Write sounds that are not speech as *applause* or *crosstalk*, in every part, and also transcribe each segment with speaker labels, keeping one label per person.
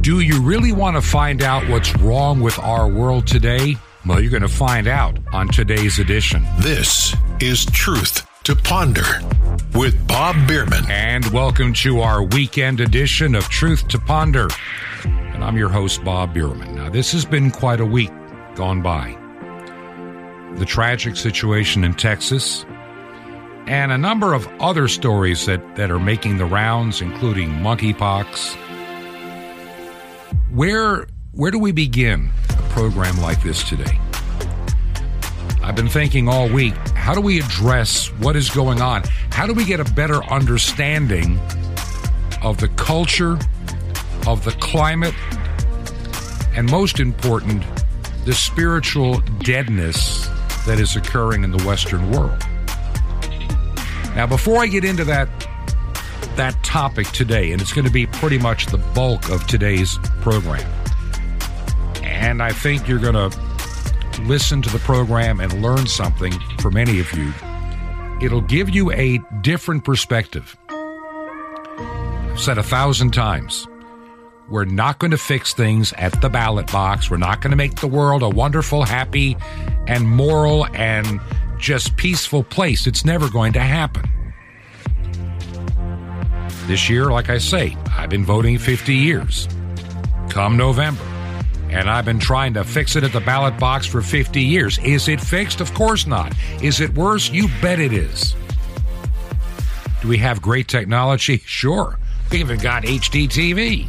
Speaker 1: Do you really want to find out what's wrong with our world today? Well, you're going to find out on today's edition.
Speaker 2: This is Truth to Ponder with Bob Bierman.
Speaker 1: And welcome to our weekend edition of Truth to Ponder. And I'm your host, Bob Bierman. Now, this has been quite a week gone by. The tragic situation in Texas, and a number of other stories that, that are making the rounds, including monkeypox. Where where do we begin a program like this today? I've been thinking all week, how do we address what is going on? How do we get a better understanding of the culture, of the climate, and most important, the spiritual deadness that is occurring in the Western world? Now, before I get into that that topic today, and it's going to be pretty much the bulk of today's program. And I think you're going to listen to the program and learn something for many of you. It'll give you a different perspective. I've said a thousand times. We're not going to fix things at the ballot box. We're not going to make the world a wonderful, happy, and moral and just peaceful place. It's never going to happen. This year, like I say, I've been voting 50 years. Come November. And I've been trying to fix it at the ballot box for 50 years. Is it fixed? Of course not. Is it worse? You bet it is. Do we have great technology? *laughs* Sure. We even got HD TV.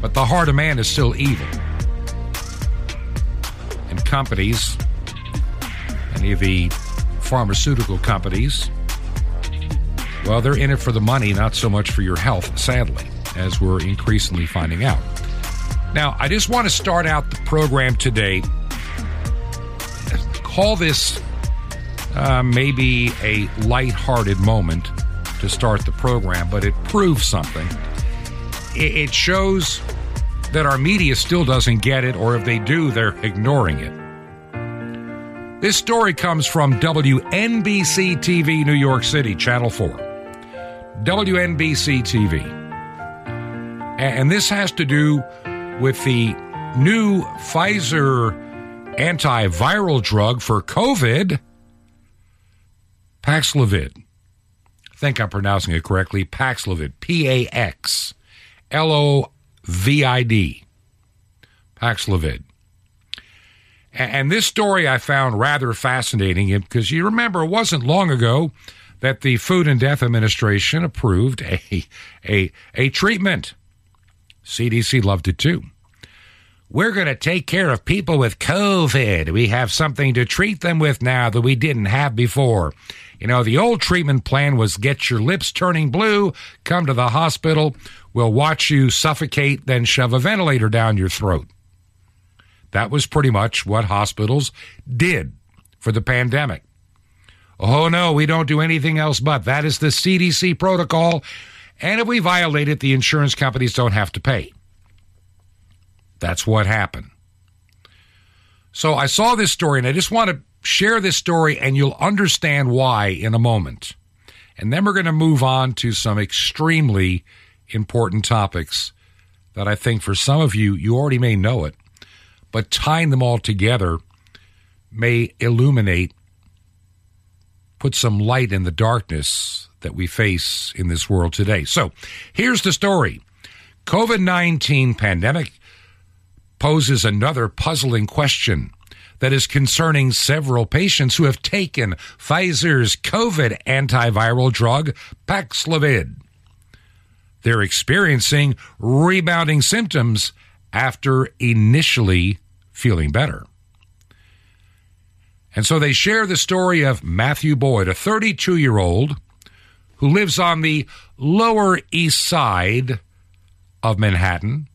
Speaker 1: But the heart of man is still evil. And companies, any of the pharmaceutical companies, well, they're in it for the money, not so much for your health, sadly, as we're increasingly finding out. Now, I just want to start out the program today. Call this uh, maybe a light-hearted moment to start the program, but it proves something. It, it shows that our media still doesn't get it, or if they do, they're ignoring it. This story comes from WNBC TV, New York City, Channel 4. WNBC TV. And this has to do with the new Pfizer antiviral drug for COVID, Paxlovid. I think I'm pronouncing it correctly. Paxlovid. P A X L O V I D. Paxlovid. And this story I found rather fascinating because you remember it wasn't long ago that the Food and Death Administration approved a, a, a treatment. CDC loved it too. We're going to take care of people with COVID. We have something to treat them with now that we didn't have before. You know, the old treatment plan was get your lips turning blue, come to the hospital, we'll watch you suffocate, then shove a ventilator down your throat. That was pretty much what hospitals did for the pandemic. Oh, no, we don't do anything else but. That is the CDC protocol. And if we violate it, the insurance companies don't have to pay. That's what happened. So I saw this story and I just want to share this story and you'll understand why in a moment. And then we're going to move on to some extremely important topics that I think for some of you, you already may know it, but tying them all together may illuminate, put some light in the darkness that we face in this world today. So here's the story COVID 19 pandemic poses another puzzling question that is concerning several patients who have taken Pfizer's COVID antiviral drug Paxlovid. They're experiencing rebounding symptoms after initially feeling better. And so they share the story of Matthew Boyd, a 32 year old who lives on the Lower East Side of Manhattan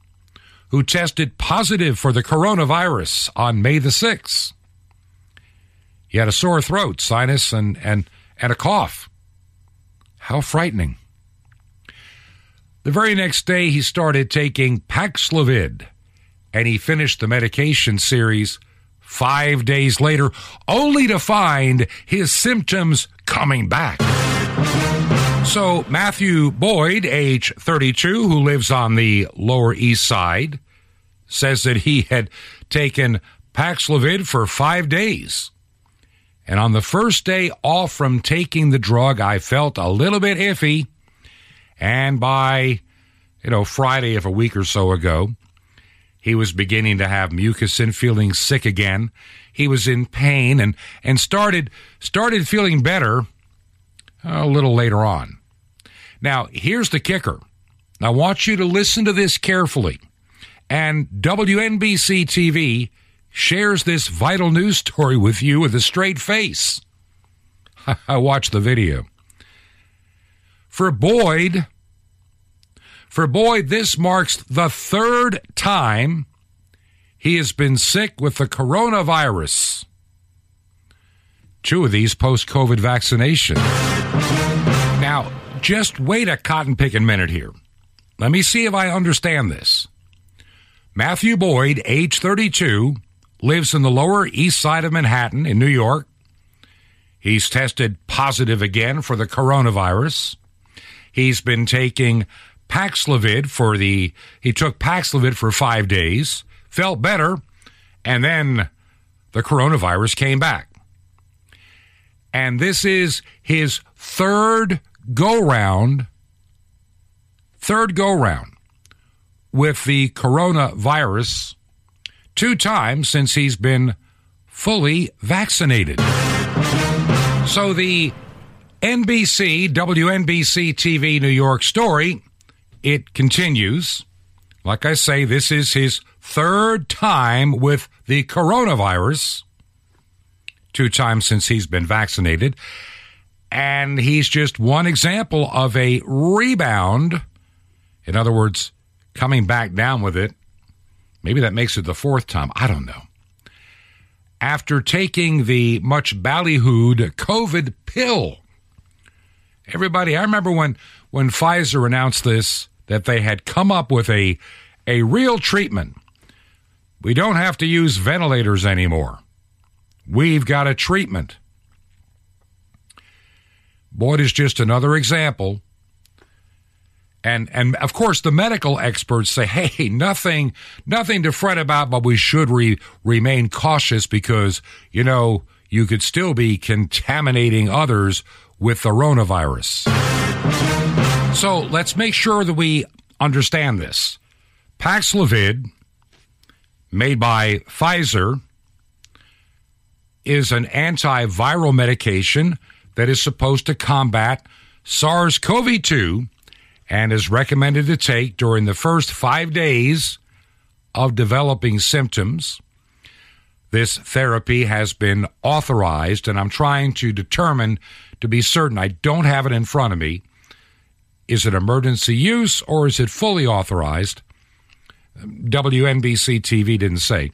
Speaker 1: who tested positive for the coronavirus on May the 6th. He had a sore throat, sinus, and, and, and a cough. How frightening. The very next day, he started taking Paxlovid, and he finished the medication series five days later, only to find his symptoms coming back. So, Matthew Boyd, age 32, who lives on the Lower East Side, says that he had taken Paxlovid for five days. And on the first day off from taking the drug, I felt a little bit iffy. And by, you know, Friday of a week or so ago, he was beginning to have mucus and feeling sick again. He was in pain and, and started, started feeling better a little later on. Now, here's the kicker. I want you to listen to this carefully. And WNBC TV shares this vital news story with you with a straight face. *laughs* I watched the video. For Boyd, for Boyd, this marks the third time he has been sick with the coronavirus. Two of these post COVID vaccination. Now, just wait a cotton picking minute here. Let me see if I understand this. Matthew Boyd, age 32, lives in the Lower East Side of Manhattan in New York. He's tested positive again for the coronavirus. He's been taking Paxlovid for the, he took Paxlovid for five days, felt better, and then the coronavirus came back. And this is his third go round, third go round with the coronavirus two times since he's been fully vaccinated. So the NBC, WNBC TV New York story, it continues. Like I say, this is his third time with the coronavirus, two times since he's been vaccinated. And he's just one example of a rebound. In other words, coming back down with it. Maybe that makes it the fourth time. I don't know. After taking the much ballyhooed COVID pill. Everybody, I remember when, when Pfizer announced this, that they had come up with a, a real treatment. We don't have to use ventilators anymore. We've got a treatment. Boyd is just another example and and of course the medical experts say hey *laughs* nothing nothing to fret about but we should re- remain cautious because you know you could still be contaminating others with the coronavirus so let's make sure that we understand this paxlovid made by pfizer is an antiviral medication that is supposed to combat SARS-CoV-2 and is recommended to take during the first five days of developing symptoms. This therapy has been authorized, and I'm trying to determine to be certain. I don't have it in front of me. Is it emergency use or is it fully authorized? WNBC TV didn't say.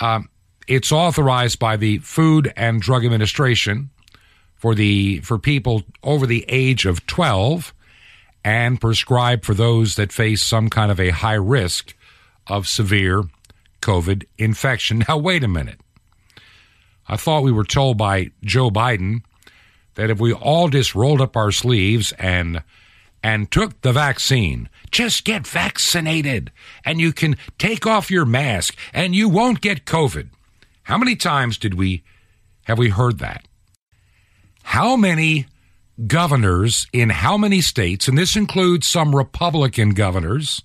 Speaker 1: Um, it's authorized by the Food and Drug Administration for the for people over the age of 12 and prescribed for those that face some kind of a high risk of severe COVID infection. Now, wait a minute. I thought we were told by Joe Biden that if we all just rolled up our sleeves and and took the vaccine, just get vaccinated and you can take off your mask and you won't get COVID. How many times did we have we heard that? How many governors in how many states, and this includes some Republican governors,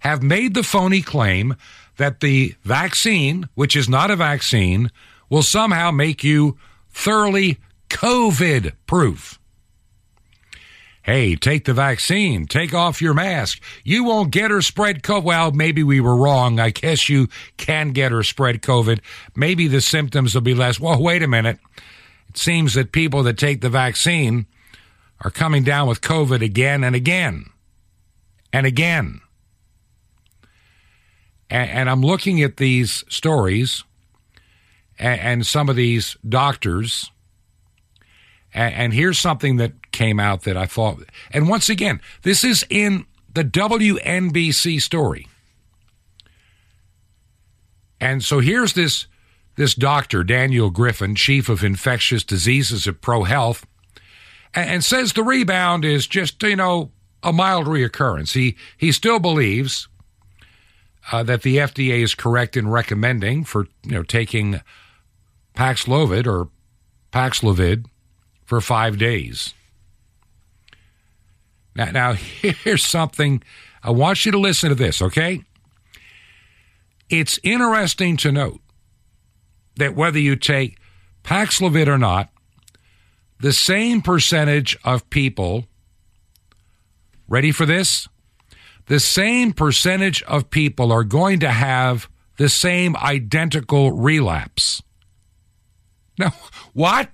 Speaker 1: have made the phony claim that the vaccine, which is not a vaccine, will somehow make you thoroughly COVID proof. Hey, take the vaccine. Take off your mask. You won't get or spread COVID. Well, maybe we were wrong. I guess you can get or spread COVID. Maybe the symptoms will be less. Well, wait a minute. It seems that people that take the vaccine are coming down with COVID again and again and again And, and I'm looking at these stories and, and some of these doctors. And, and here's something that came out that I thought, and once again, this is in the WNBC story. And so here's this this doctor, Daniel Griffin, chief of infectious diseases at ProHealth, and, and says the rebound is just, you know, a mild reoccurrence. He he still believes uh, that the FDA is correct in recommending for you know taking Paxlovid or Paxlovid for five days. Now, now *laughs* here's something. I want you to listen to this, okay? It's interesting to note that whether you take Paxlovid or not, the same percentage of people, ready for this? The same percentage of people are going to have the same identical relapse. Now, *laughs* what?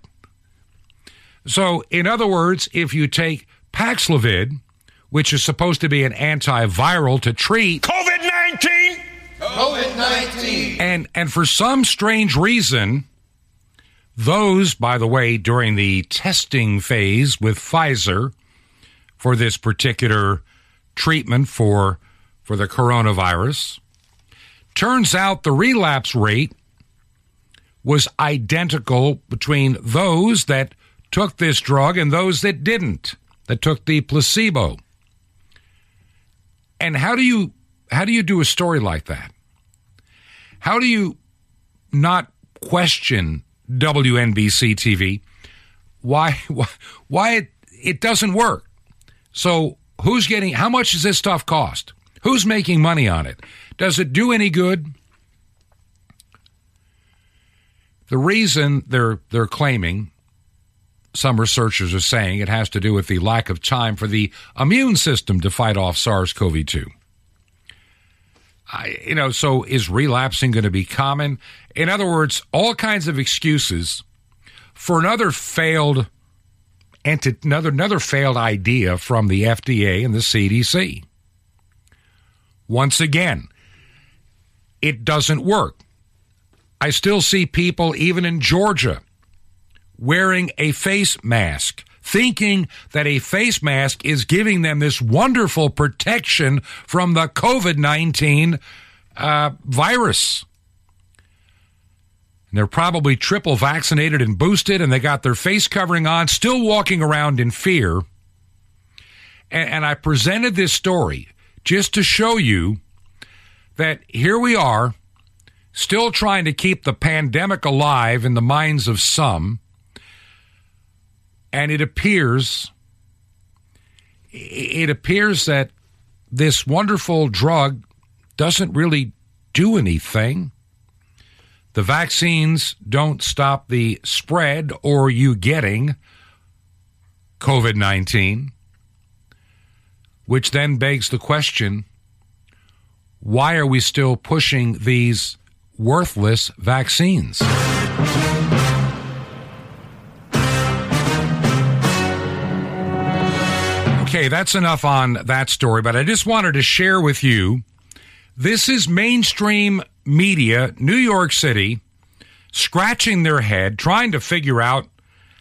Speaker 1: So, in other words, if you take Paxlovid, which is supposed to be an antiviral to treat
Speaker 3: COVID 19!
Speaker 4: COVID 19!
Speaker 1: And and for some strange reason, those, by the way, during the testing phase with Pfizer for this particular treatment for for the coronavirus, turns out the relapse rate was identical between those that took this drug and those that didn't, that took the placebo. And how do you how do you do a story like that? How do you not question WNBC TV *laughs* why why, it, it doesn't work? So who's getting how much does this stuff cost? Who's making money on it? Does it do any good? The reason they're they're claiming some researchers are saying it has to do with the lack of time for the immune system to fight off SARS-CoV-2. I, you know, so is relapsing going to be common? In other words, all kinds of excuses for another failed another another failed idea from the FDA and the CDC. Once again, it doesn't work. I still see people even in Georgia wearing a face mask thinking that a face mask is giving them this wonderful protection from the COVID 19 uh, virus. And they're probably triple vaccinated and boosted, and they got their face covering on, still walking around in fear. And, and I presented this story just to show you that here we are, still trying to keep the pandemic alive in the minds of some and it appears it appears that this wonderful drug doesn't really do anything. The vaccines don't stop the spread or you getting COVID 19, which then begs the question why are we still pushing these worthless vaccines? Okay, that's enough on that story, but I just wanted to share with you this is mainstream media, New York City, scratching their head, trying to figure out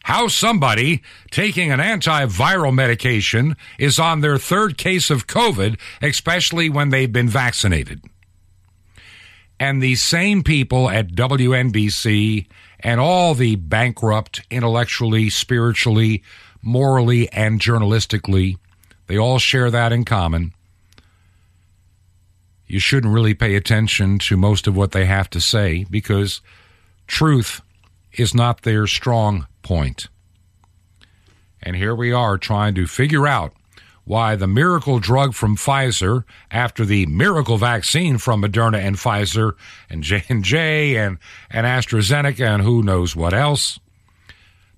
Speaker 1: how somebody taking an antiviral medication is on their third case of COVID, especially when they've been vaccinated. And these same people at WNBC and all the bankrupt intellectually, spiritually, morally and journalistically. They all share that in common. You shouldn't really pay attention to most of what they have to say because truth is not their strong point. And here we are trying to figure out why the miracle drug from Pfizer after the miracle vaccine from Moderna and Pfizer and J&J and and AstraZeneca and who knows what else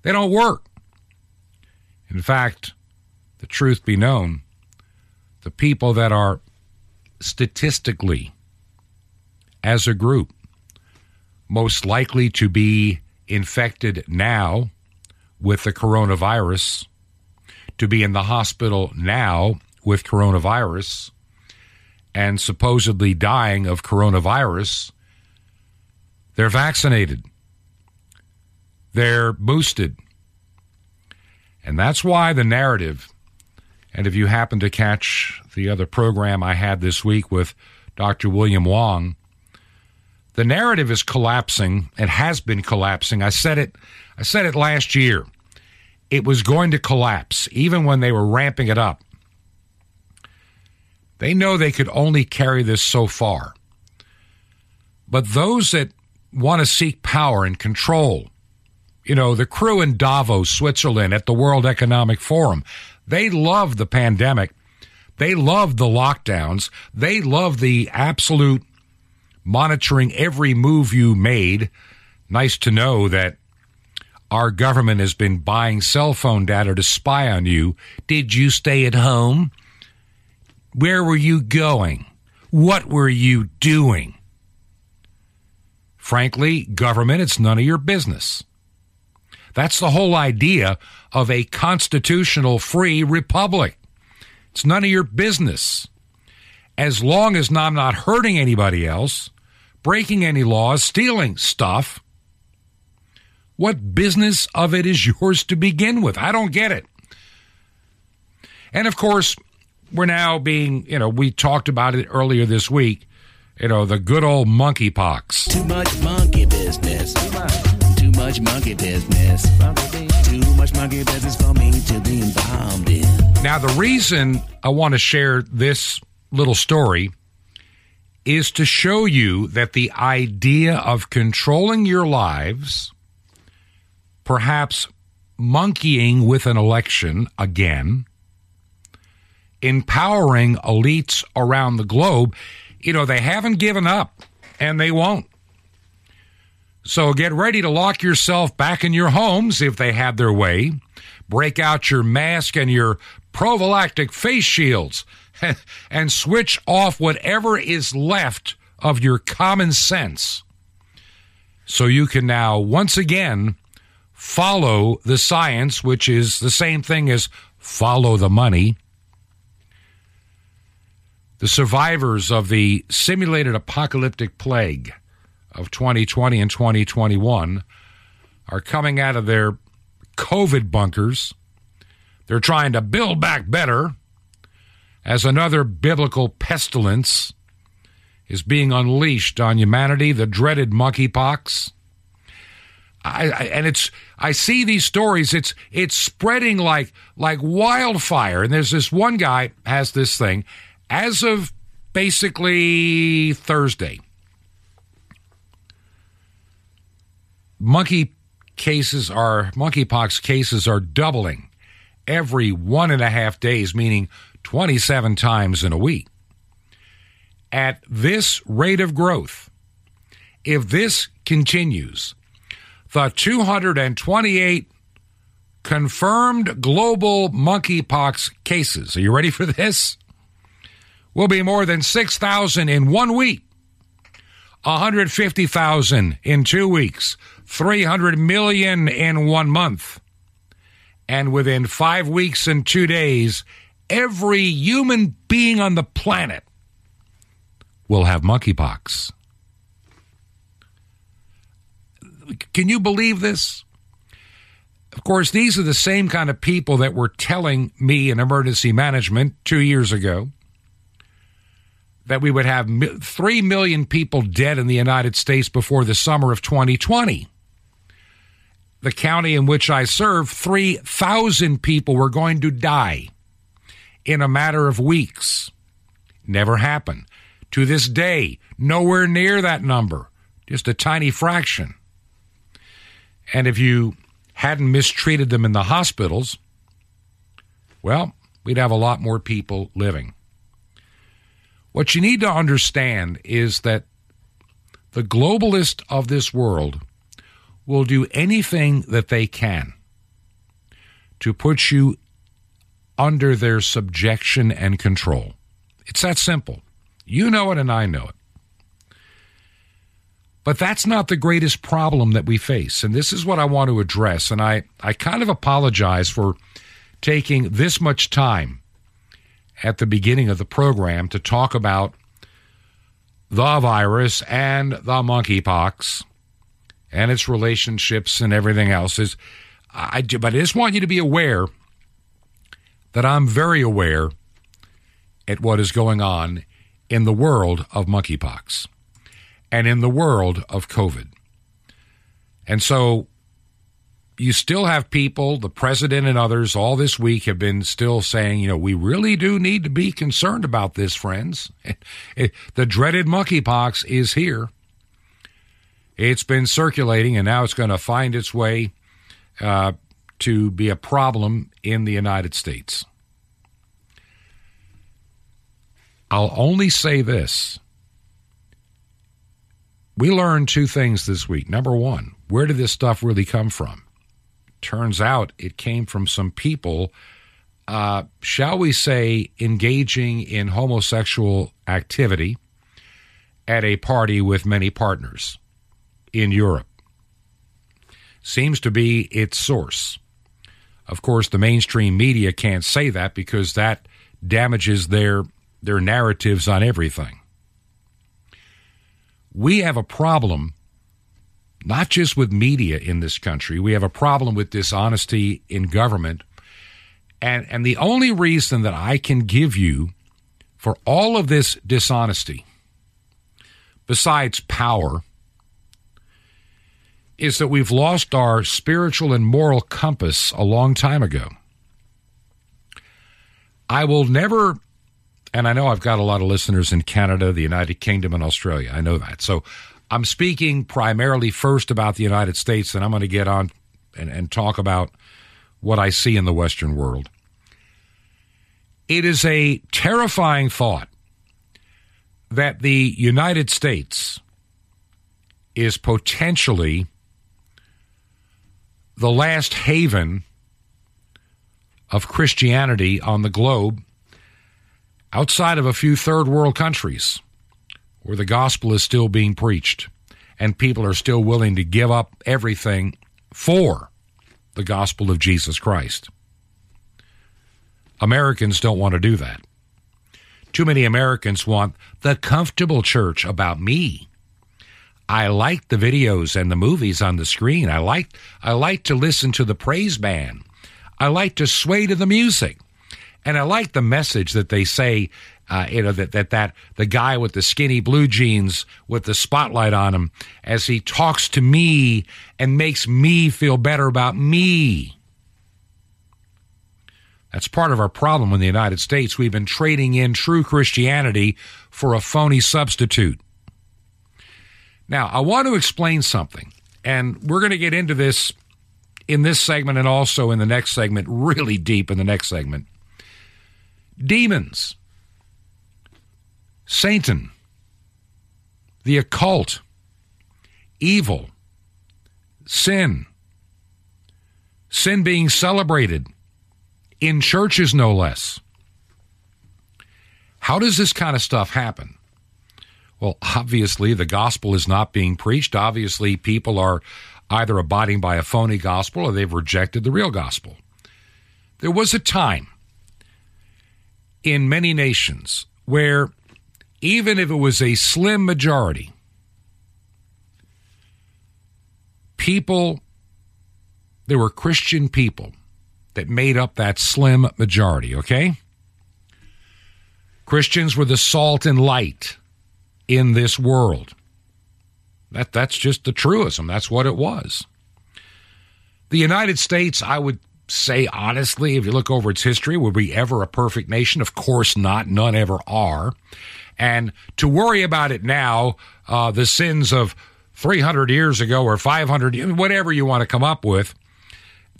Speaker 1: they don't work. In fact, truth be known, the people that are statistically, as a group, most likely to be infected now with the coronavirus, to be in the hospital now with coronavirus, and supposedly dying of coronavirus, they're vaccinated. They're boosted. And that's why the narrative, and if you happen to catch the other program I had this week with Dr. William Wong, the narrative is collapsing and has been collapsing. I said it I said it last year. It was going to collapse even when they were ramping it up. They know they could only carry this so far. But those that want to seek power and control, you know, the crew in Davos, Switzerland at the World Economic Forum, they love the pandemic. They love the lockdowns. They love the absolute monitoring every move you made. Nice to know that our government has been buying cell phone data to spy on you. Did you stay at home? Where were you going? What were you doing? Frankly, government, it's none of your business. That's the whole idea of a constitutional free republic. It's none of your business. As long as I'm not hurting anybody else, breaking any laws, stealing stuff, what business of it is yours to begin with? I don't get it. And of course, we're now being, you know, we talked about it earlier this week, you know, the good old monkeypox.
Speaker 3: Too much monkey business. Much monkey business. Too much monkey business for me to be involved in.
Speaker 1: Now, the reason I want to share this little story is to show you that the idea of controlling your lives, perhaps monkeying with an election again, empowering elites around the globe, you know, they haven't given up and they won't. So get ready to lock yourself back in your homes if they have their way. Break out your mask and your prophylactic face shields *laughs* and switch off whatever is left of your common sense. So you can now once again follow the science, which is the same thing as follow the money the survivors of the simulated apocalyptic plague of 2020 and 2021 are coming out of their COVID bunkers. They're trying to build back better as another biblical pestilence is being unleashed on humanity, the dreaded monkeypox. I, I, and it's I see these stories. It's it's spreading like like wildfire. And there's this one guy has this thing, as of basically Thursday, monkey cases are monkeypox cases are doubling every one and a half days, meaning 27 times in a week. At this rate of growth, if this continues, the 228 confirmed global monkeypox cases. Are you ready for this? will be more than 6,000 in one week, 150,000 in two weeks, 300 million in one month. And within five weeks and two days, every human being on the planet will have monkeypox. Can you believe this? Of course, these are the same kind of people that were telling me in emergency management two years ago that we would have 3 million people dead in the United States before the summer of 2020. The county in which I serve, 3,000 people were going to die in a matter of weeks. Never happened. To this day, nowhere near that number, just a tiny fraction. And if you hadn't mistreated them in the hospitals, well, we'd have a lot more people living. What you need to understand is that the globalist of this world will do anything that they can to put you under their subjection and control. It's that simple. You know it and I know it. But that's not the greatest problem that we face. And this is what I want to address. And I, I kind of apologize for taking this much time at the beginning of the program to talk about the virus and the monkeypox and its relationships and everything else is I do, but I just want you to be aware that I'm very aware at what is going on in the world of monkeypox and in the world of COVID. And so you still have people, the president and others, all this week have been still saying, you know, we really do need to be concerned about this, friends. *laughs* the dreaded monkeypox is here. It's been circulating, and now it's going to find its way uh, to be a problem in the United States. I'll only say this. We learned two things this week. Number one, where did this stuff really come from? Turns out it came from some people, uh, shall we say, engaging in homosexual activity at a party with many partners in Europe. Seems to be its source. Of course, the mainstream media can't say that because that damages their their narratives on everything. We have a problem not just with media in this country. We have a problem with dishonesty in government. And, and the only reason that I can give you for all of this dishonesty, besides power, is that we've lost our spiritual and moral compass a long time ago. I will never, and I know I've got a lot of listeners in Canada, the United Kingdom, and Australia. I know that. So I'm speaking primarily first about the United States, and I'm going to get on and, and talk about what I see in the Western world. It is a terrifying thought that the United States is potentially the last haven of Christianity on the globe outside of a few third world countries where the gospel is still being preached and people are still willing to give up everything for the gospel of Jesus Christ. Americans don't want to do that. Too many Americans want the comfortable church about me. I like the videos and the movies on the screen. I like I like to listen to the praise band. I like to sway to the music. And I like the message that they say uh, you know that that that the guy with the skinny blue jeans with the spotlight on him as he talks to me and makes me feel better about me. That's part of our problem in the United States. We've been trading in true Christianity for a phony substitute. Now, I want to explain something, and we're going to get into this in this segment and also in the next segment, really deep in the next segment. Demons. Satan, the occult, evil, sin, sin being celebrated in churches, no less. How does this kind of stuff happen? Well, obviously, the gospel is not being preached. Obviously, people are either abiding by a phony gospel or they've rejected the real gospel. There was a time in many nations where even if it was a slim majority, people, there were Christian people that made up that slim majority, okay? Christians were the salt and light in this world. That, that's just the truism. That's what it was. The United States, I would say honestly, if you look over its history, were we ever a perfect nation? Of course not. None ever are. And to worry about it now, uh, the sins of 300 years ago or 500, whatever you want to come up with,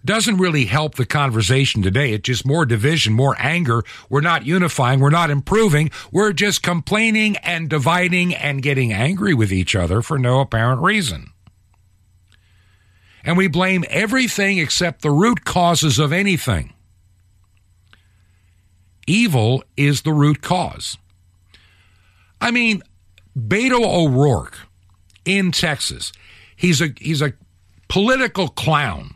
Speaker 1: doesn't really help the conversation today. It's just more division, more anger. We're not unifying. We're not improving. We're just complaining and dividing and getting angry with each other for no apparent reason. And we blame everything except the root causes of anything. Evil is the root cause. I mean, Beto O'Rourke in Texas, he's a he's a political clown.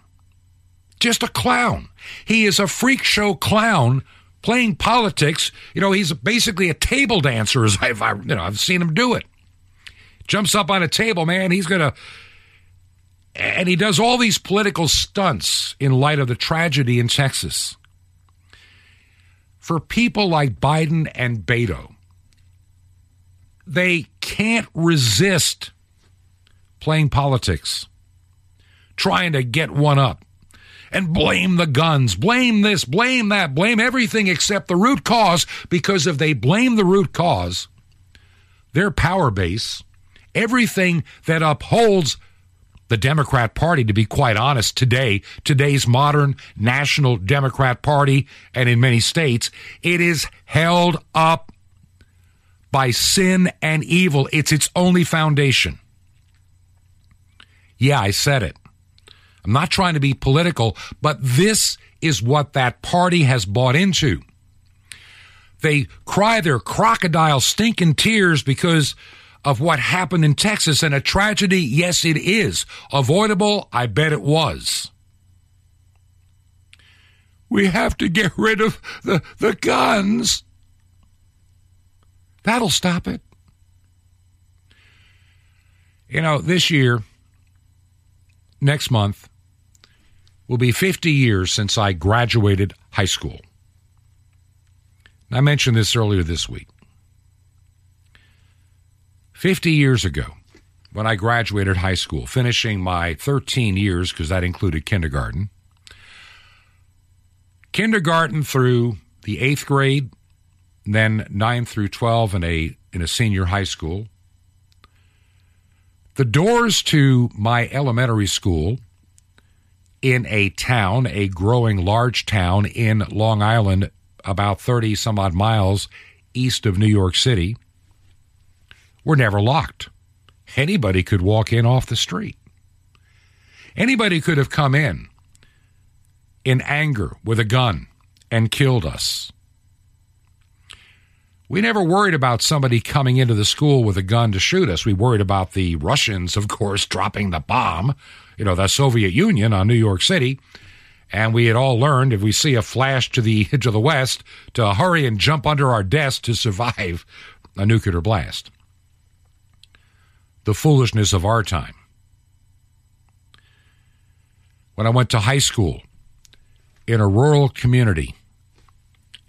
Speaker 1: Just a clown. He is a freak show clown playing politics. You know, he's basically a table dancer as *laughs* I've I, you know, I've seen him do it. Jumps up on a table, man. He's going to. And he does all these political stunts in light of the tragedy in Texas. For people like Biden and Beto, they can't resist playing politics, trying to get one up and blame the guns, blame this, blame that, blame everything except the root cause, because if they blame the root cause, their power base, everything that upholds the Democrat Party, to be quite honest, today, today's modern National Democrat Party, and in many states, it is held up by sin and evil. It's its only foundation. Yeah, I said it. I'm not trying to be political, but this is what that party has bought into. They cry their crocodile stinking tears because of what happened in Texas and a tragedy. Yes, it is. Avoidable? I bet it was. We have to get rid of the, the guns. That'll stop it. You know, this year, next month, will be 50 years since I graduated high school. I mentioned this earlier this week. 50 years ago, when I graduated high school, finishing my 13 years, because that included kindergarten, kindergarten through the eighth grade, then 9 through 12 in a, in a senior high school. The doors to my elementary school in a town, a growing large town in Long Island, about 30 some odd miles east of New York City, were never locked. Anybody could walk in off the street. Anybody could have come in in anger with a gun and killed us. We never worried about somebody coming into the school with a gun to shoot us. We worried about the Russians, of course, *laughs* dropping the bomb you know, the Soviet Union on New York City. And we had all learned if we see a flash to the *laughs* to the west to hurry and jump under our desk to survive *laughs* a nuclear blast. The foolishness of our time. When I went to high school in a rural community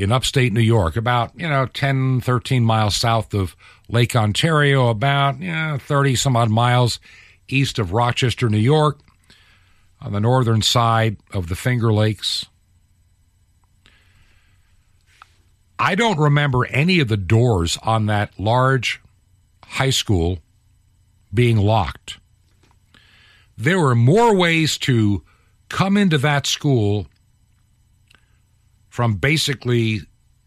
Speaker 1: in upstate New York, about, you know, 10, 13 miles south of Lake Ontario, about, you know, 30 some odd miles east of Rochester, New York, on the northern side of the Finger Lakes. I don't remember any of the doors on that large high school being locked. There were more ways to come into that school from basically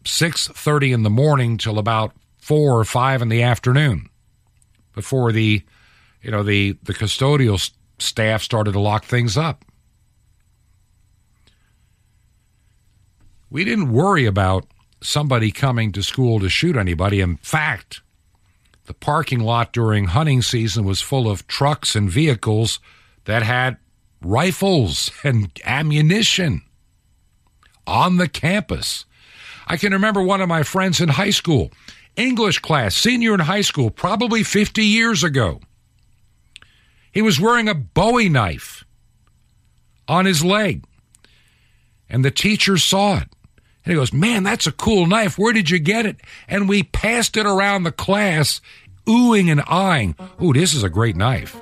Speaker 1: 6:30 in the morning till about 4 or 5 in the afternoon before the you know, the, the custodial staff started to lock things up. We didn't worry about somebody coming to school to shoot anybody. In fact, the parking lot during hunting season was full of trucks and vehicles that had rifles *laughs* and ammunition on the campus. I can remember one of my friends in high school, English class, senior in high school, probably 50 years ago. He was wearing a bowie knife on his leg. And the teacher saw it. And he goes, Man, that's a cool knife. Where did you get it? And we passed it around the class, oohing and eyeing. Ooh, this is a great knife.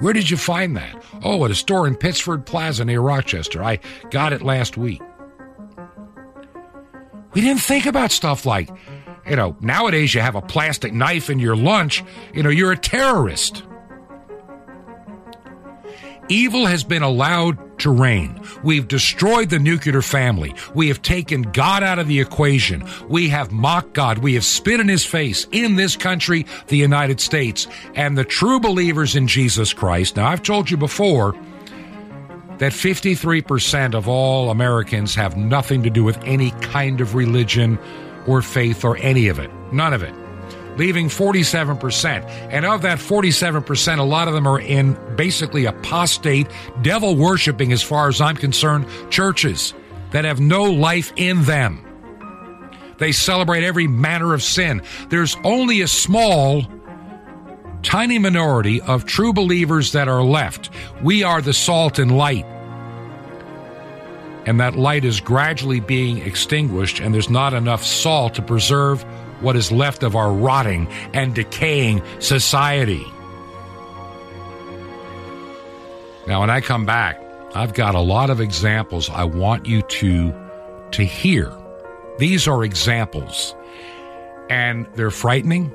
Speaker 1: Where did you find that? Oh, at a store in Pittsford Plaza near Rochester. I got it last week. We didn't think about stuff like, you know, nowadays you have a plastic knife in your lunch, you know, you're a terrorist. Evil has been allowed to reign. We've destroyed the nuclear family. We have taken God out of the equation. We have mocked God. We have spit in his face in this country, the United States. And the true believers in Jesus Christ, now I've told you before that 53% of all Americans have nothing to do with any kind of religion or faith or any of it. None of it leaving 47%. And of that 47%, a lot of them are in basically apostate, devil worshiping, as far as I'm concerned, churches that have no life in them. They celebrate every manner of sin. There's only a small tiny minority of true believers that are left. We are the salt and light. And that light is gradually being extinguished, and there's not enough salt to preserve what is left of our rotting and decaying society. Now, when I come back, I've got a lot of examples I want you to, to hear. These are examples, and they're frightening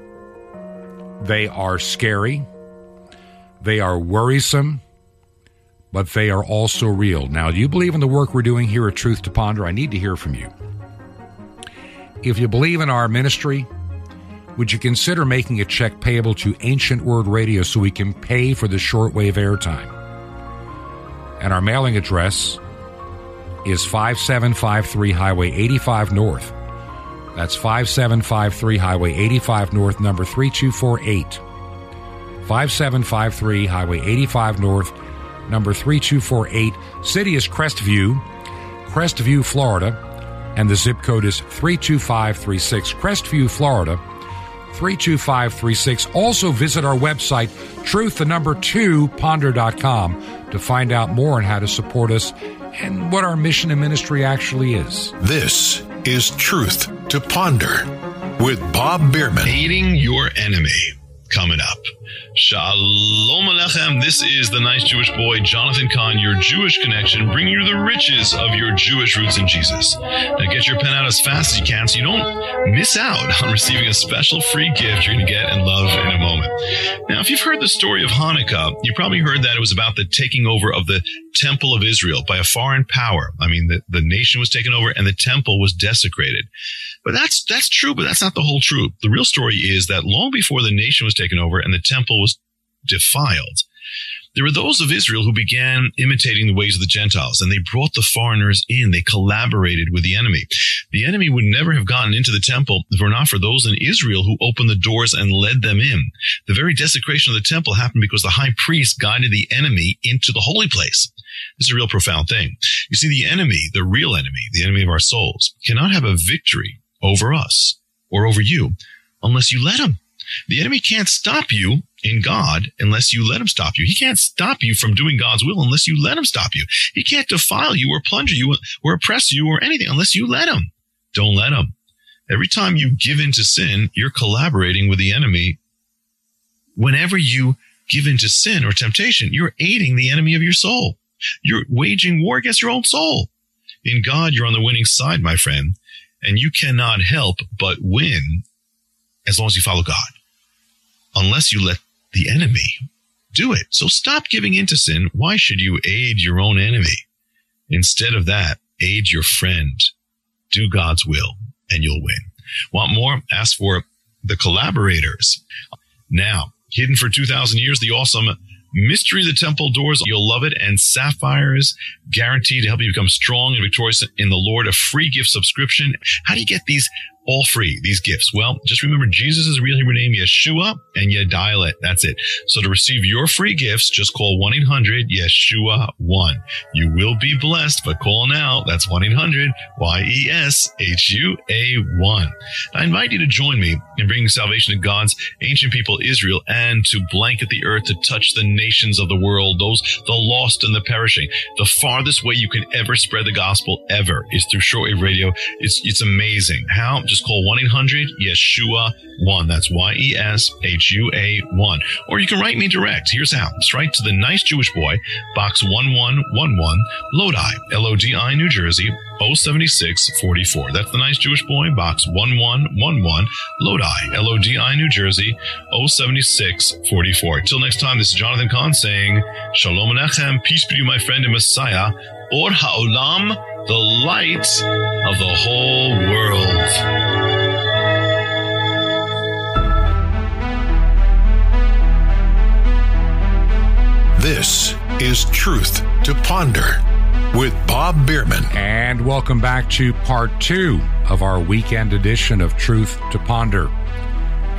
Speaker 1: they are scary. They are worrisome, but they are also real. Now, do you believe in the work we're doing here at Truth to Ponder? I need to hear from you. If you believe in our ministry, would you consider making a check payable to Ancient Word Radio so we can pay for the shortwave airtime? And our mailing address is 5753 Highway 85 North, that's 5753 Highway 85 North, number 3248. 5753 Highway 85 North, number 3248. City is Crestview, Crestview, Florida, and the zip code is 32536. Crestview, Florida, 32536. Also visit our website, truth the number 2 ponder.com to find out more on how to support us and what our mission and ministry actually is.
Speaker 2: This is Truth to Ponder with Bob Bierman.
Speaker 5: Hating your enemy coming up. Shalom Alechem. This is the nice Jewish boy, Jonathan Cahn, your Jewish connection, bringing you the riches of your Jewish roots in Jesus. Now get your pen out as fast as you can so you don't miss out on receiving a special free gift you're going to get and love in a moment. Now, if you've heard the story of Hanukkah, you probably heard that it was about the taking over of the temple of Israel by a foreign power. I mean, the, the nation was taken over and the temple was desecrated. But that's, that's true, but that's not the whole truth. The real story is that long before the nation was taken over and the temple was defiled, there were those of Israel who began imitating the ways of the Gentiles and they brought the foreigners in. They collaborated with the enemy. The enemy would never have gotten into the temple if it were not for those in Israel who opened the doors and led them in. The very desecration of the temple happened because the high priest guided the enemy into the holy place. This is a real profound thing. You see, the enemy, the real enemy, the enemy of our souls, cannot have a victory over us or over you unless you let him. The enemy can't stop you in God unless you let him stop you. He can't stop you from doing God's will unless you let him stop you. He can't defile you or plunder you or oppress you or anything unless you let him. Don't let him. Every time you give in to sin, you're collaborating with the enemy. Whenever you give in to sin or temptation, you're aiding the enemy of your soul. You're waging war against your own soul. In God, you're on the winning side, my friend and you cannot help but win as long as you follow God, unless you let the enemy do it. So stop giving in to sin. Why should you aid your own enemy? Instead of that, aid your friend. Do God's will and you'll win. Want more? Ask for the collaborators. Now, hidden for 2,000 years, the awesome Mystery of the Temple Doors. You'll love it. And Sapphires guaranteed to help you become strong and victorious in the Lord. A free gift subscription. How do you get these all free, these gifts? Well, just remember Jesus' real Hebrew name, Yeshua, and you dial it. That's it. So to receive your free gifts, just call 1-800-YESHUA-1. You will be blessed, but call now. That's 1-800-Y-E-S-H-U-A-1. I invite you to join me in bringing salvation to God's ancient people, Israel, and to blanket the earth to touch the nations of the world, those, the lost and the perishing. The farthest way you can ever spread the gospel ever is through shortwave radio. It's, it's amazing. How? Just call 1-800-YESHUA-1. That's Y-E-S-H-U-A-1. Or you can write me direct. Here's how. Just write to the Nice Jewish Boy, Box 1111, Lodi, L-O-D-I, New Jersey, 07644. That's the Nice Jewish Boy, Box 1111, Lodi, L-O-D-I, New Jersey, 07644. Till next time, this is Jonathan Cahn saying, Shalom Aleichem, peace be to you, my friend and Messiah, Or Ha'olam, the light of the whole world.
Speaker 2: This is Truth to Ponder with Bob Bierman.
Speaker 1: And welcome back to part two of our weekend edition of Truth to Ponder.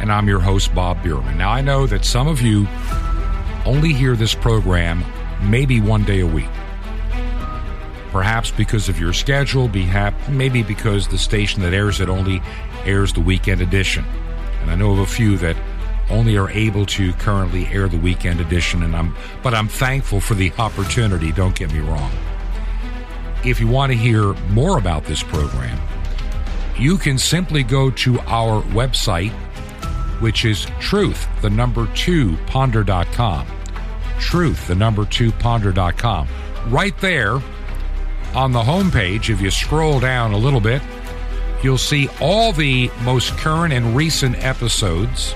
Speaker 1: And I'm your host, Bob Bierman. Now, I know that some of you only hear this program maybe one day a week. Perhaps because of your schedule, maybe because the station that airs it only airs the weekend edition. And I know of a few that only are able to currently air the weekend edition and I'm but I'm thankful for the opportunity, don't get me wrong. If you want to hear more about this program, you can simply go to our website which is truth the number 2 ponder.com. Truth the number 2 ponder.com. Right there on the homepage if you scroll down a little bit, you'll see all the most current and recent episodes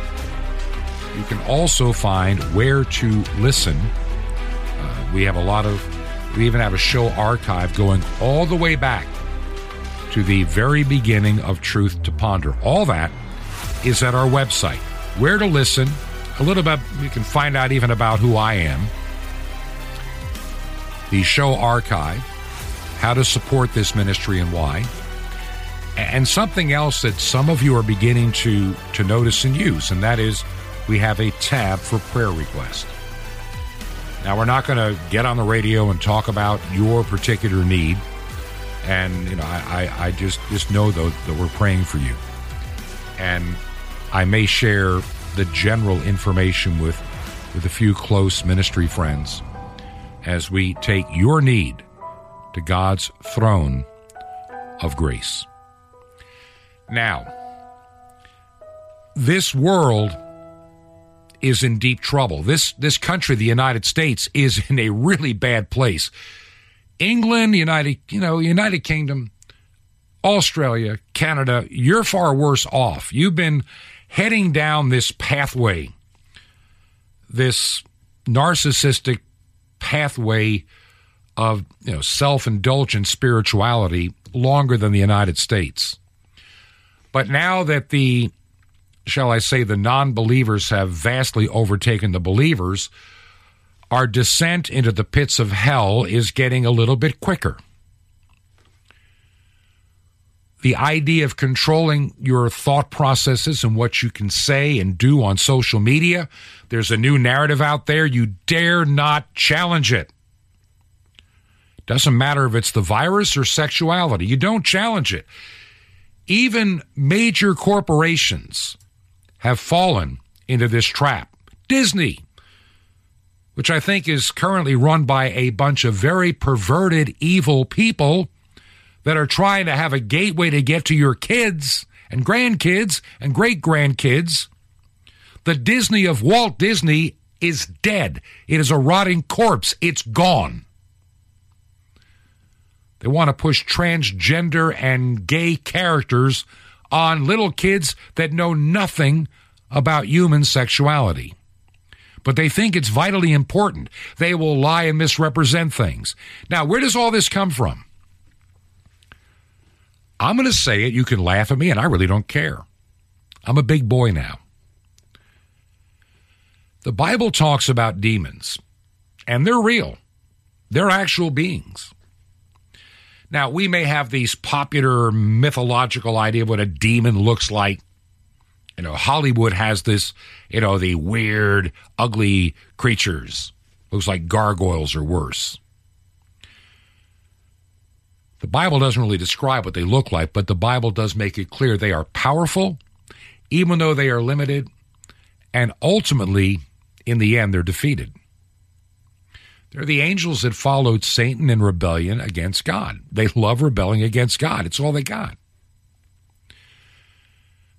Speaker 1: you can also find where to listen. Uh, we have a lot of, we even have a show archive going all the way back to the very beginning of Truth to Ponder. All that is at our website. Where to listen, a little bit, you can find out even about who I am, the show archive, how to support this ministry and why. And something else that some of you are beginning to, to notice and use, and that is we have a tab for prayer request. Now, we're not going to get on the radio and talk about your particular need. And, you know, I, I, I just, just know, though, that we're praying for you. And I may share the general information with, with a few close ministry friends as we take your need to God's throne of grace. Now, this world is in deep trouble. This this country, the United States, is in a really bad place. England, United, you know, United Kingdom, Australia, Canada, you're far worse off. You've been heading down this pathway, this narcissistic pathway of you know self-indulgent spirituality longer than the United States. But now that the shall I say, the non believers have vastly overtaken the believers, our descent into the pits of hell is getting a little bit quicker. The idea of controlling your thought processes and what you can say and do on social media, there's a new narrative out there. You dare not challenge it. Doesn't matter if it's the virus or sexuality, you don't challenge it. Even major corporations have fallen into this trap. Disney, which I think is currently run by a bunch of very perverted, evil people that are trying to have a gateway to get to your kids and grandkids and great grandkids. The Disney of Walt Disney is dead. It is a rotting corpse. It's gone. They want to push transgender and gay characters on little kids that know nothing about human sexuality. But they think it's vitally important. They will lie and misrepresent things. Now, where does all this come from? I'm going to say it. You can laugh at me, and I really don't care. I'm a big boy now. The Bible talks about demons, and they're real, they're actual beings. Now, we may have these popular mythological idea of what a demon looks like. You know, Hollywood has this, you know, the weird, ugly creatures. Looks like gargoyles or worse. The Bible doesn't really describe what they look like, but the Bible does make it clear they are powerful, even though they are limited, and ultimately, in the end, they're defeated. They're the angels that followed Satan in rebellion against God. They love rebelling against God. It's all they got.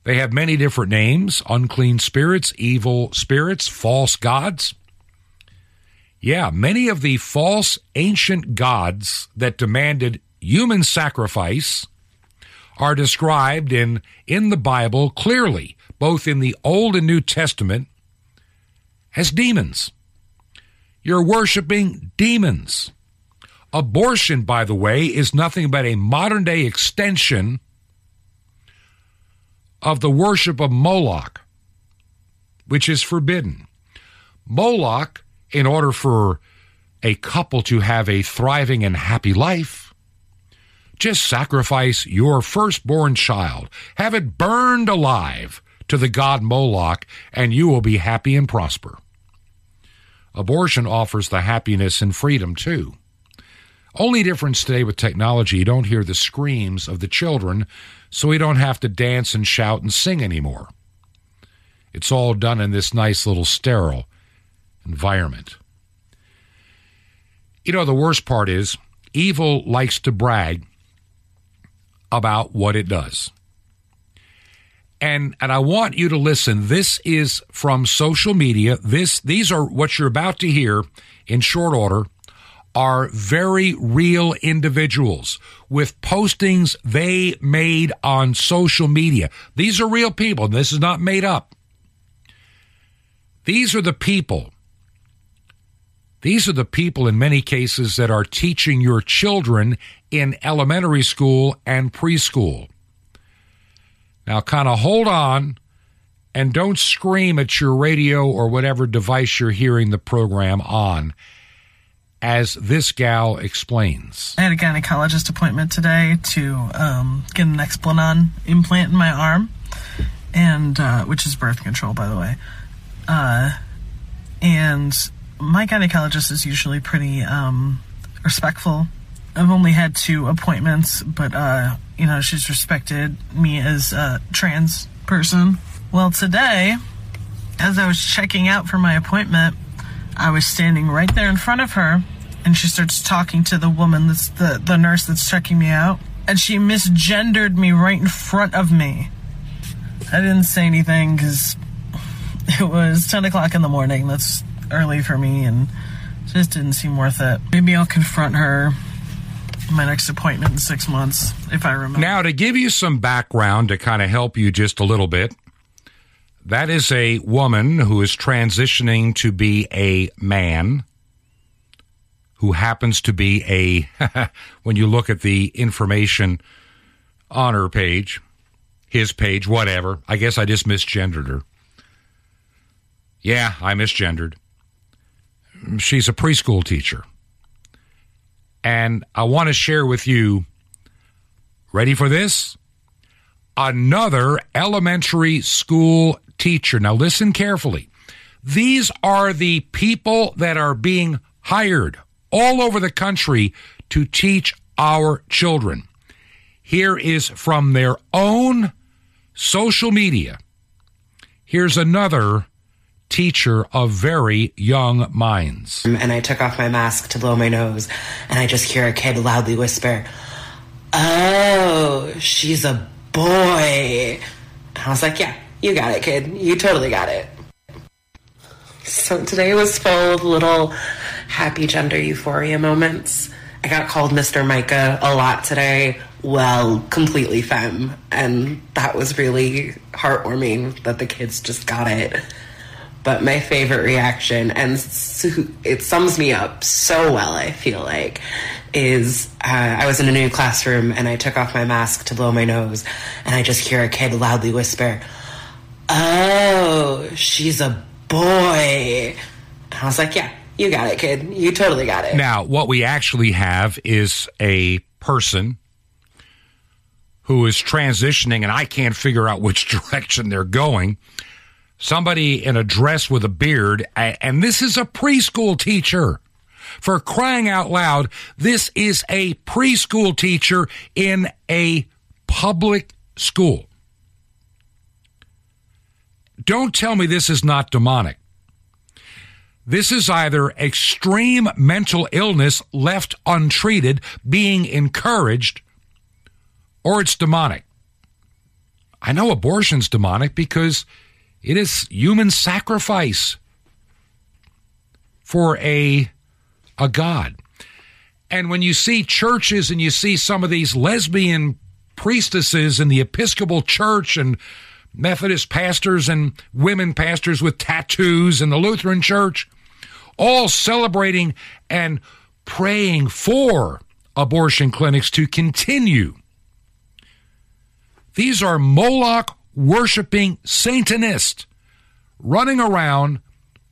Speaker 1: They have many different names unclean spirits, evil spirits, false gods. Yeah, many of the false ancient gods that demanded human sacrifice are described in, in the Bible clearly, both in the Old and New Testament, as demons. You're worshiping demons. Abortion, by the way, is nothing but a modern day extension of the worship of Moloch, which is forbidden. Moloch, in order for a couple to have a thriving and happy life, just sacrifice your firstborn child, have it burned alive to the god Moloch, and you will be happy and prosper. Abortion offers the happiness and freedom too. Only difference today with technology, you don't hear the screams of the children, so we don't have to dance and shout and sing anymore. It's all done in this nice little sterile environment. You know, the worst part is evil likes to brag about what it does. And and I want you to listen. This is from social media. This these are what you're about to hear in short order are very real individuals with postings they made on social media. These are real people. This is not made up. These are the people. These are the people in many cases that are teaching your children in elementary school and preschool. Now, kind of hold on and don't scream at your radio or whatever device you're hearing the program on, as this gal explains.
Speaker 6: I had a gynecologist appointment today to um, get a Nexplanon implant in my arm, and uh, which is birth control, by the way. Uh, and my gynecologist is usually pretty um, respectful. I've only had two appointments, but uh, you know she's respected me as a trans person. Well, today, as I was checking out for my appointment, I was standing right there in front of her, and she starts talking to the woman that's the the nurse that's checking me out, and she misgendered me right in front of me. I didn't say anything because it was 10 o'clock in the morning. That's early for me and just didn't seem worth it. Maybe I'll confront her my next appointment in six months if I remember.
Speaker 1: Now, to give you some background to kind of help you just a little bit, that is a woman who is transitioning to be a man who happens to be a, *laughs* when you look at the information on her page, his page, whatever. I guess I just misgendered her. Yeah, I misgendered. She's a preschool teacher. And I want to share with you, ready for this? Another elementary school teacher. Now, listen carefully. These are the people that are being hired all over the country to teach our children. Here is from their own social media. Here's another teacher of very young minds.
Speaker 7: And I took off my mask to blow my nose, and I just hear a kid loudly whisper, Oh, she's a boy. And I was like, Yeah, you got it, kid. You totally got it. So today was full of little happy gender euphoria moments. I got called Mr. Micah a lot today. Well, completely femme. And that was really heartwarming that the kids just got it. But my favorite reaction, and it sums me up so well, I feel like, is uh, I was in a new classroom and I took off my mask to blow my nose, and I just hear a kid loudly whisper, Oh, she's a boy. And I was like, Yeah, you got it, kid. You totally got it.
Speaker 1: Now, what we actually have is a person who is transitioning, and I can't figure out which *laughs* direction they're going. Somebody in a dress with a beard, and this is a preschool teacher. For crying out loud, this is a preschool teacher in a public school. Don't tell me this is not demonic. This is either extreme mental illness left untreated being encouraged, or it's demonic. I know abortion's demonic because it is human sacrifice for a, a God. And when you see churches and you see some of these lesbian priestesses in the Episcopal Church and Methodist pastors and women pastors with tattoos in the Lutheran Church, all celebrating and praying for abortion clinics to continue. These are Moloch worshiping Satanists running around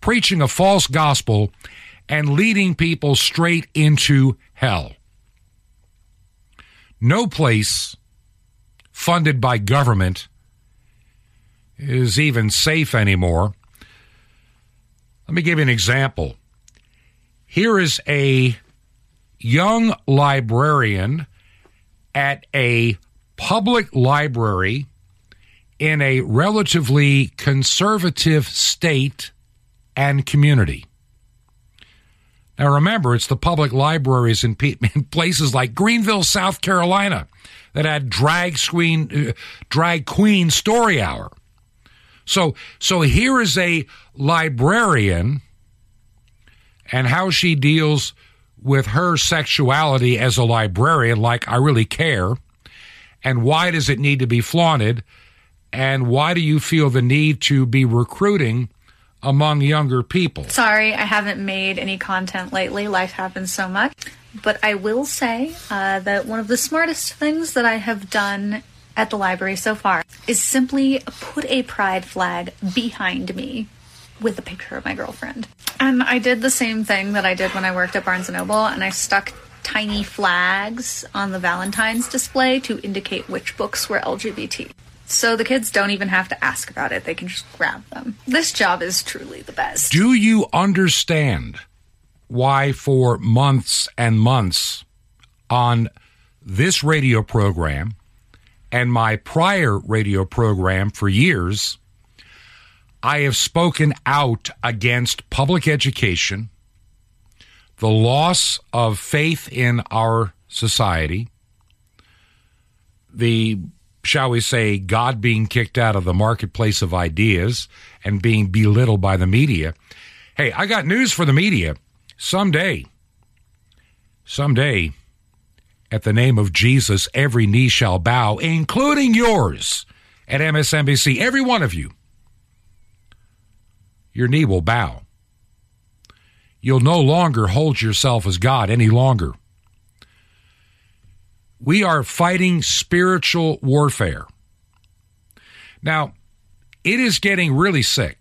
Speaker 1: preaching a false gospel and leading people straight into hell. No place funded by government is even safe anymore. Let me give you an example. Here is a young librarian at a public library in a relatively conservative state and community. Now remember, it's the public libraries *laughs* in, places like Greenville, South Carolina, that had drag queen, uh, drag queen story hour. So, so here is a librarian and how she deals with her sexuality as a librarian, like I really care, and why does it need to be flaunted, and why do you feel the need to be recruiting among younger people?
Speaker 8: Sorry, I haven't made any content lately. Life happens so much. But I will say uh, that one of the smartest things that I have done at the library so far is simply put a pride flag behind me with a picture of my girlfriend. And I did the same thing that I did when I worked at Barnes & Noble and I stuck tiny flags on the Valentine's display to indicate which books were LGBT. So the kids don't even have to ask about it, they can just grab them. This job is truly the best.
Speaker 1: Do you understand why, for months and months on this radio program and my prior radio program for years, I have spoken out against public education, the loss of faith in our society, the, shall we say, God being kicked out of the marketplace of ideas and being belittled by the media. Hey, I got news for the media. Someday, someday, at the name of Jesus, every knee shall bow, including yours at MSNBC, every one of you your knee will bow. You'll no longer hold yourself as God any longer. We are fighting spiritual warfare. Now, it is getting really sick.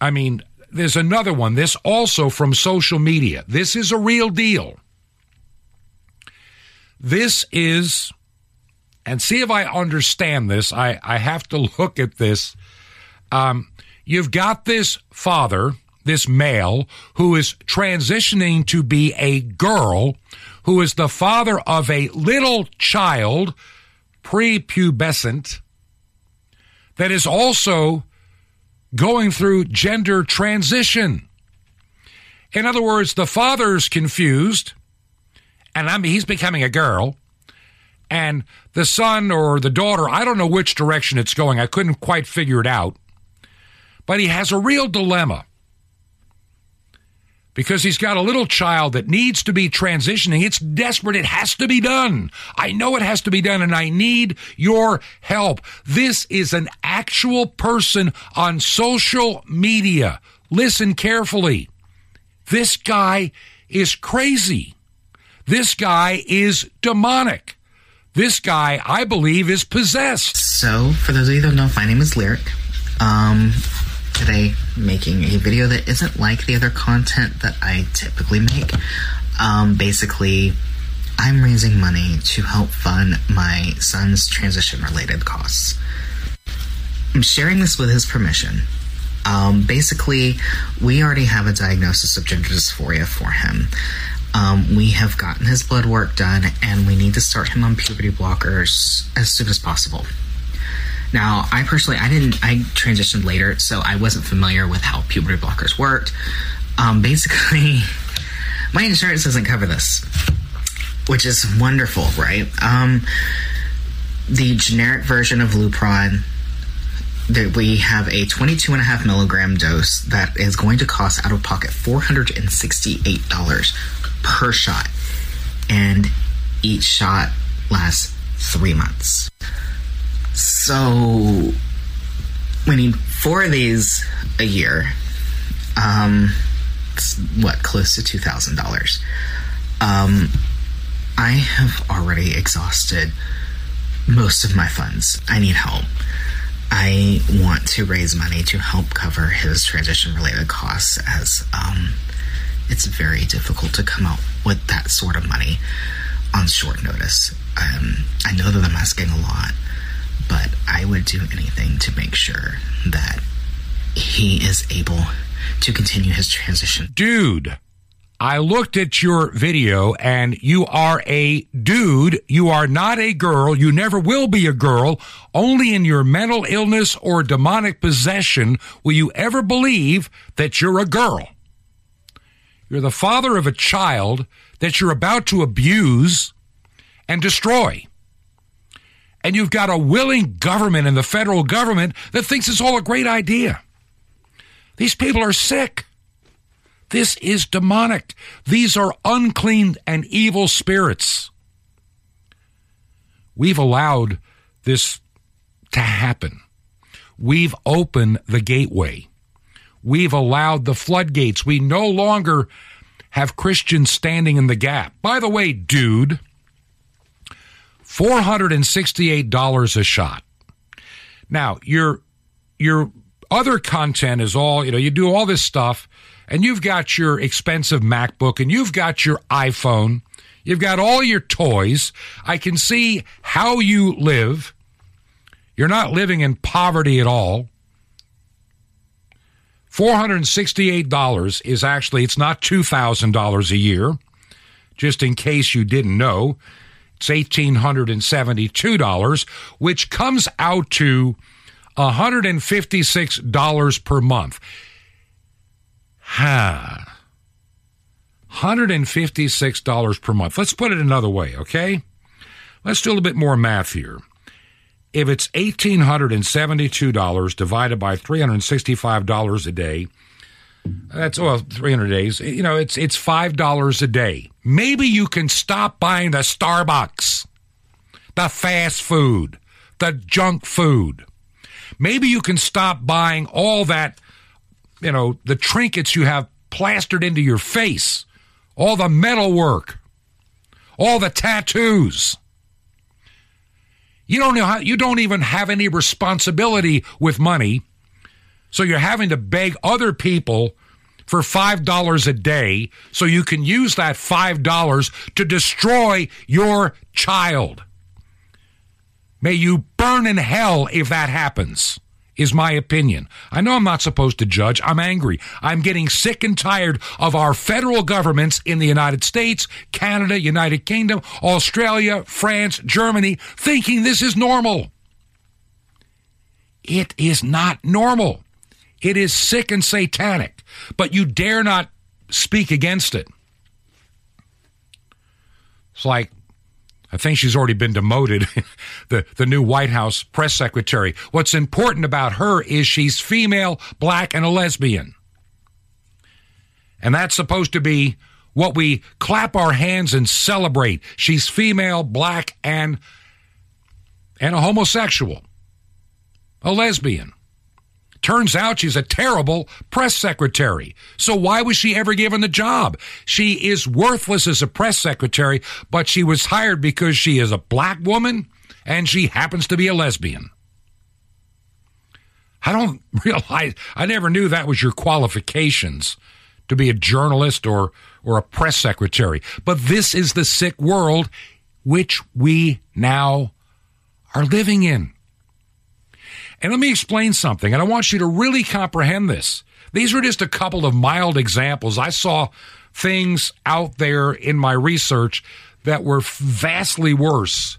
Speaker 1: I mean, there's another one, this also from social media. This is a real deal. This is, and see if I understand this. I, I have to *laughs* look at this. Um, You've got this father, this male, who is transitioning to be a girl, who is the father of a little child, prepubescent, that is also going through gender transition. In other words, the father's confused, and I mean, he's becoming a girl, and the son or the daughter, I don't know which direction it's going. I couldn't quite figure it out but he has a real dilemma because he's got a little child that needs to be transitioning. It's desperate. It has to be done. I know it has to be done, and I need your help. This is an actual person on social media. Listen carefully. This guy is crazy. This guy is demonic. This guy, I believe, is possessed.
Speaker 9: So, for those of you that don't know, my name is Lyric. Um, today making a video that isn't like the other content that I typically make. Um, basically, I'm raising money to help fund my son's transition related costs. I'm sharing this with his permission. Um, basically, we already have a diagnosis of gender dysphoria for him. Um, we have gotten his blood work done, and we need to start him on puberty blockers as soon as possible. Now, I personally, I didn't, I transitioned later, so I wasn't familiar with how puberty blockers worked. Um, basically, *laughs* my insurance doesn't cover this, which is wonderful, right? Um, the generic version of Lupron that we have a 22 and a half milligram dose that is going to cost out of pocket $468 per shot and each shot lasts three months so we need four of these a year. Um, what close to two thousand dollars. Um, I have already exhausted most of my funds. I need help. I want to raise money to help cover his transition related costs as um, it's very difficult to come out with that sort of money on short notice. Um, I know that I'm asking a lot, but I would do anything to make sure that he is able to continue his transition.
Speaker 1: Dude, I looked at your video and you are a dude. You are not a girl. You never will be a girl. Only in your mental illness or demonic possession will you ever believe that you're a girl. You're the father of a child that you're about to abuse and destroy. And you've got a willing government in the federal government that thinks it's all a great idea. These people are sick. This is demonic. These are unclean and evil spirits. We've allowed this to happen. We've opened the gateway. We've allowed the floodgates. We no longer have Christians standing in the gap. By the way, dude, $468 a shot. Now, your your other content is all, you know, you do all this stuff and you've got your expensive MacBook and you've got your iPhone, you've got all your toys. I can see how you live. You're not living in poverty at all. $468 is actually, it's not $2,000 a year, just in case you didn't know. It's $1,872, which comes out to $156 per month. Ha. $156 per month. Let's put it another way, okay? Let's do a little bit more math here. If it's $1,872 divided by $365 a day, that's well, 300 days. You know, it's it's $5 a day. Maybe you can stop buying the Starbucks, the fast food, the junk food. Maybe you can stop buying all that you know, the trinkets you have plastered into your face, all the metal work, all the tattoos. You don't know how, you don't even have any responsibility with money. So you're having to beg other people for $5 a day so you can use that $5 to destroy your child. May you burn in hell if that happens is my opinion. I know I'm not supposed to judge. I'm angry. I'm getting sick and tired of our federal governments in the United States, Canada, United Kingdom, Australia, France, Germany thinking this is normal. It is not normal. It is sick and satanic, but you dare not speak against it. It's like I think she's already been demoted, *laughs* the, the new White House press secretary. What's important about her is she's female, black, and a lesbian. And that's supposed to be what we clap our hands and celebrate. She's female, black, and and a homosexual, a lesbian. Turns out she's a terrible press secretary. So why was she ever given the job? She is worthless as a press secretary, but she was hired because she is a black woman and she happens to be a lesbian. I don't *laughs* realize, I never knew that was your qualifications to be a journalist or, or a press secretary. But this is the sick world which we now are living in. And let me explain something, and I want you to really comprehend this. These are just a couple of mild examples. I saw things out there in my research that were vastly worse,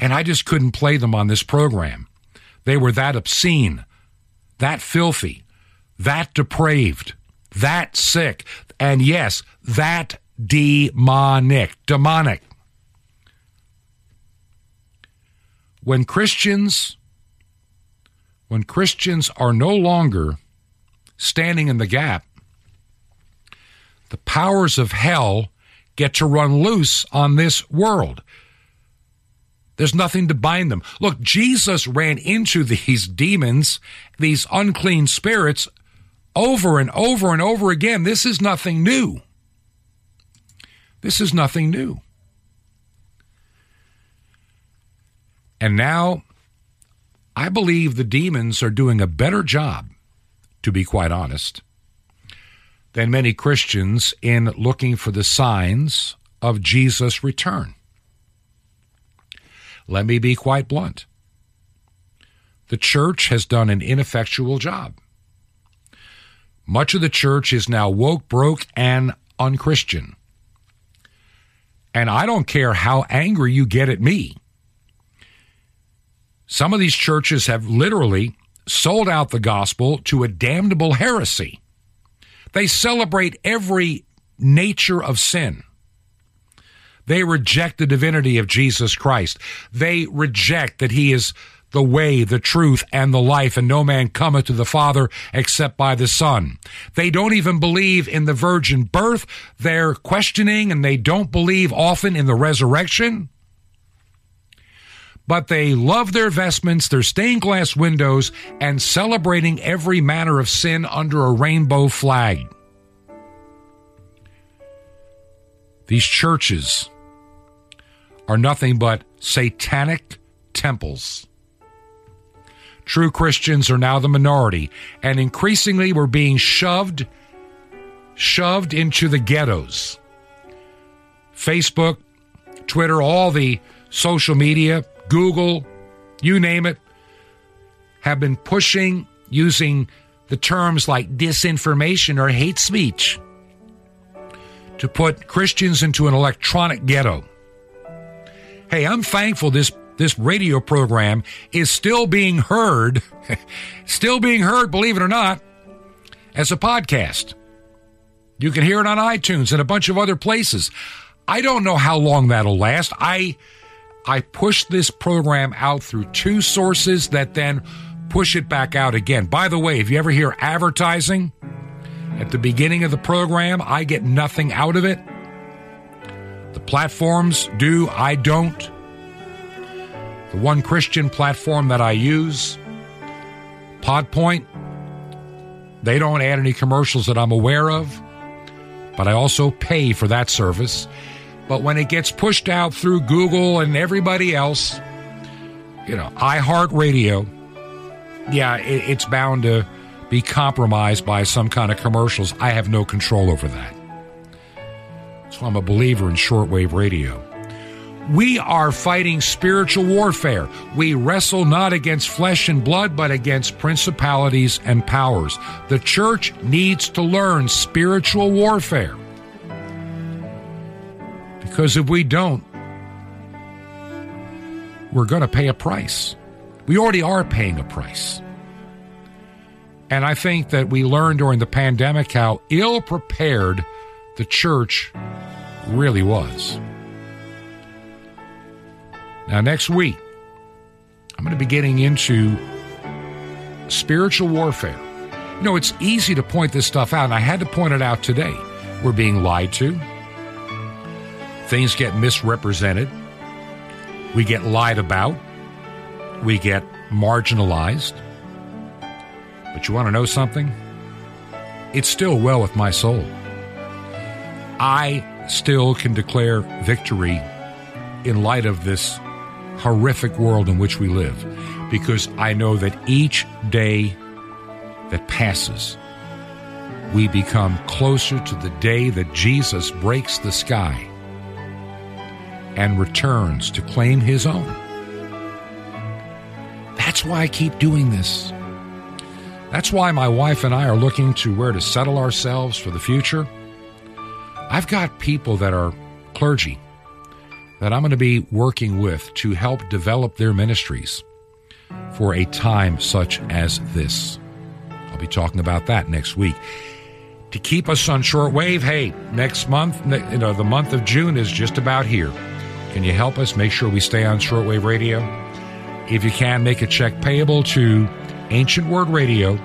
Speaker 1: and I just couldn't play them on this program. They were that obscene, that filthy, that depraved, that sick, and yes, that demonic. Demonic. When Christians when Christians are no longer standing in the gap, the powers of hell get to run loose on this world. There's nothing to bind them. Look, Jesus ran into these demons, these unclean spirits, over and over and over again. This is nothing new. This is nothing new. And now I believe the demons are doing a better job, to be quite honest, than many Christians in looking for the signs of Jesus' return. Let me be quite blunt. The church has done an ineffectual job. Much of the church is now woke, broke, and unchristian. And I don't care how angry you get at me. Some of these churches have literally sold out the gospel to a damnable heresy. They celebrate every nature of sin. They reject the divinity of Jesus Christ. They reject that he is the way, the truth, and the life, and no man cometh to the Father except by the Son. They don't even believe in the virgin birth. They're questioning and they don't believe often in the resurrection. But they love their vestments, their stained glass windows, and celebrating every manner of sin under a rainbow flag. These churches are nothing but satanic temples. True Christians are now the minority, and increasingly we're being shoved, shoved into the ghettos. Facebook, Twitter, all the social media, Google, you name it, have been pushing using the terms like disinformation or hate speech to put Christians into an electronic ghetto. Hey, I'm thankful this this radio program is still being heard, *laughs* still being heard, believe it or not, as a podcast. You can hear it on iTunes and a bunch of other places. I don't know how long that'll last. I I push this program out through two sources that then push it back out again. By the way, if you ever hear advertising at the beginning of the program, I get nothing out of it. The platforms do, I don't. The one Christian platform that I use, Podpoint, they don't add any commercials that I'm aware of, but I also pay for that service. But when it gets pushed out through Google and everybody else, you know, iHeartRadio, yeah, it, it's bound to be compromised by some kind of commercials. I have no control over that. So I'm a believer in shortwave radio. We are fighting spiritual warfare. We wrestle not against flesh and blood, but against principalities and powers. The church needs to learn spiritual warfare. Because if we don't, we're going to pay a price. We already are paying a price. And I think that we learned during the pandemic how ill prepared the church really was. Now, next week, I'm going to be getting into spiritual warfare. You know, it's easy to point this stuff out, and I had to point it out today. We're being lied to, things get misrepresented, we get lied about, we get marginalized. But you want to know something? It's still well with my soul. I still can declare victory in light of this horrific world in which we live because I know that each day that passes, we become closer to the day that Jesus breaks the sky and returns to claim his own. That's why I keep doing this. That's why my wife and I are looking to where to settle ourselves for the future. I've got people that are clergy that I'm going to be working with to help develop their ministries for a time such as this. I'll be talking about that next week. To keep us on shortwave, hey, next month, you know, the month of June is just about here. Can you help us make sure we stay on shortwave radio? If you can, make a check payable to Ancient Word Radio.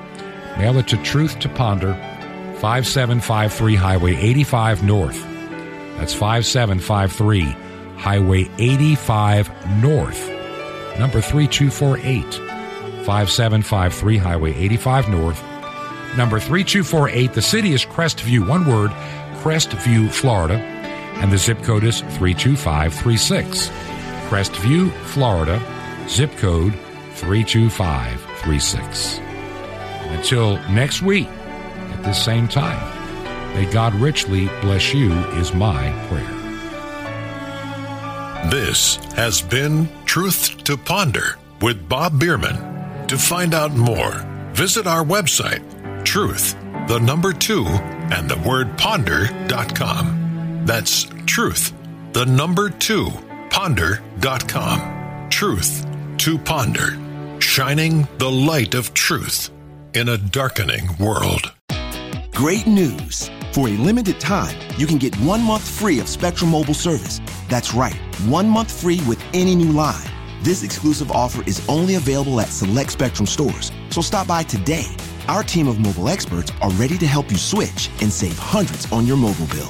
Speaker 1: Mail it to Truth to Ponder, 5753 Highway 85 North. That's 5753 Highway 85 North, number 3248. 5753 Highway 85 North, number 3248. The city is Crestview, one word, Crestview, Florida, and the zip code is 32536. Crestview, Florida, zip code 32536. Until next week at this same time, may God richly bless you, is my prayer.
Speaker 2: This has been Truth to Ponder with Bob Bierman. To find out more, visit our website, truth the number two, and the word ponder.com. That's truth, the number two, ponder.com. Truth to ponder, shining the light of truth in a darkening world.
Speaker 10: Great news! For a limited time, you can get one month free of Spectrum Mobile service. That's right, one month free with any new line. This exclusive offer is only available at select Spectrum stores, so stop by today. Our team of mobile experts are ready to help you switch and save hundreds on your mobile bill.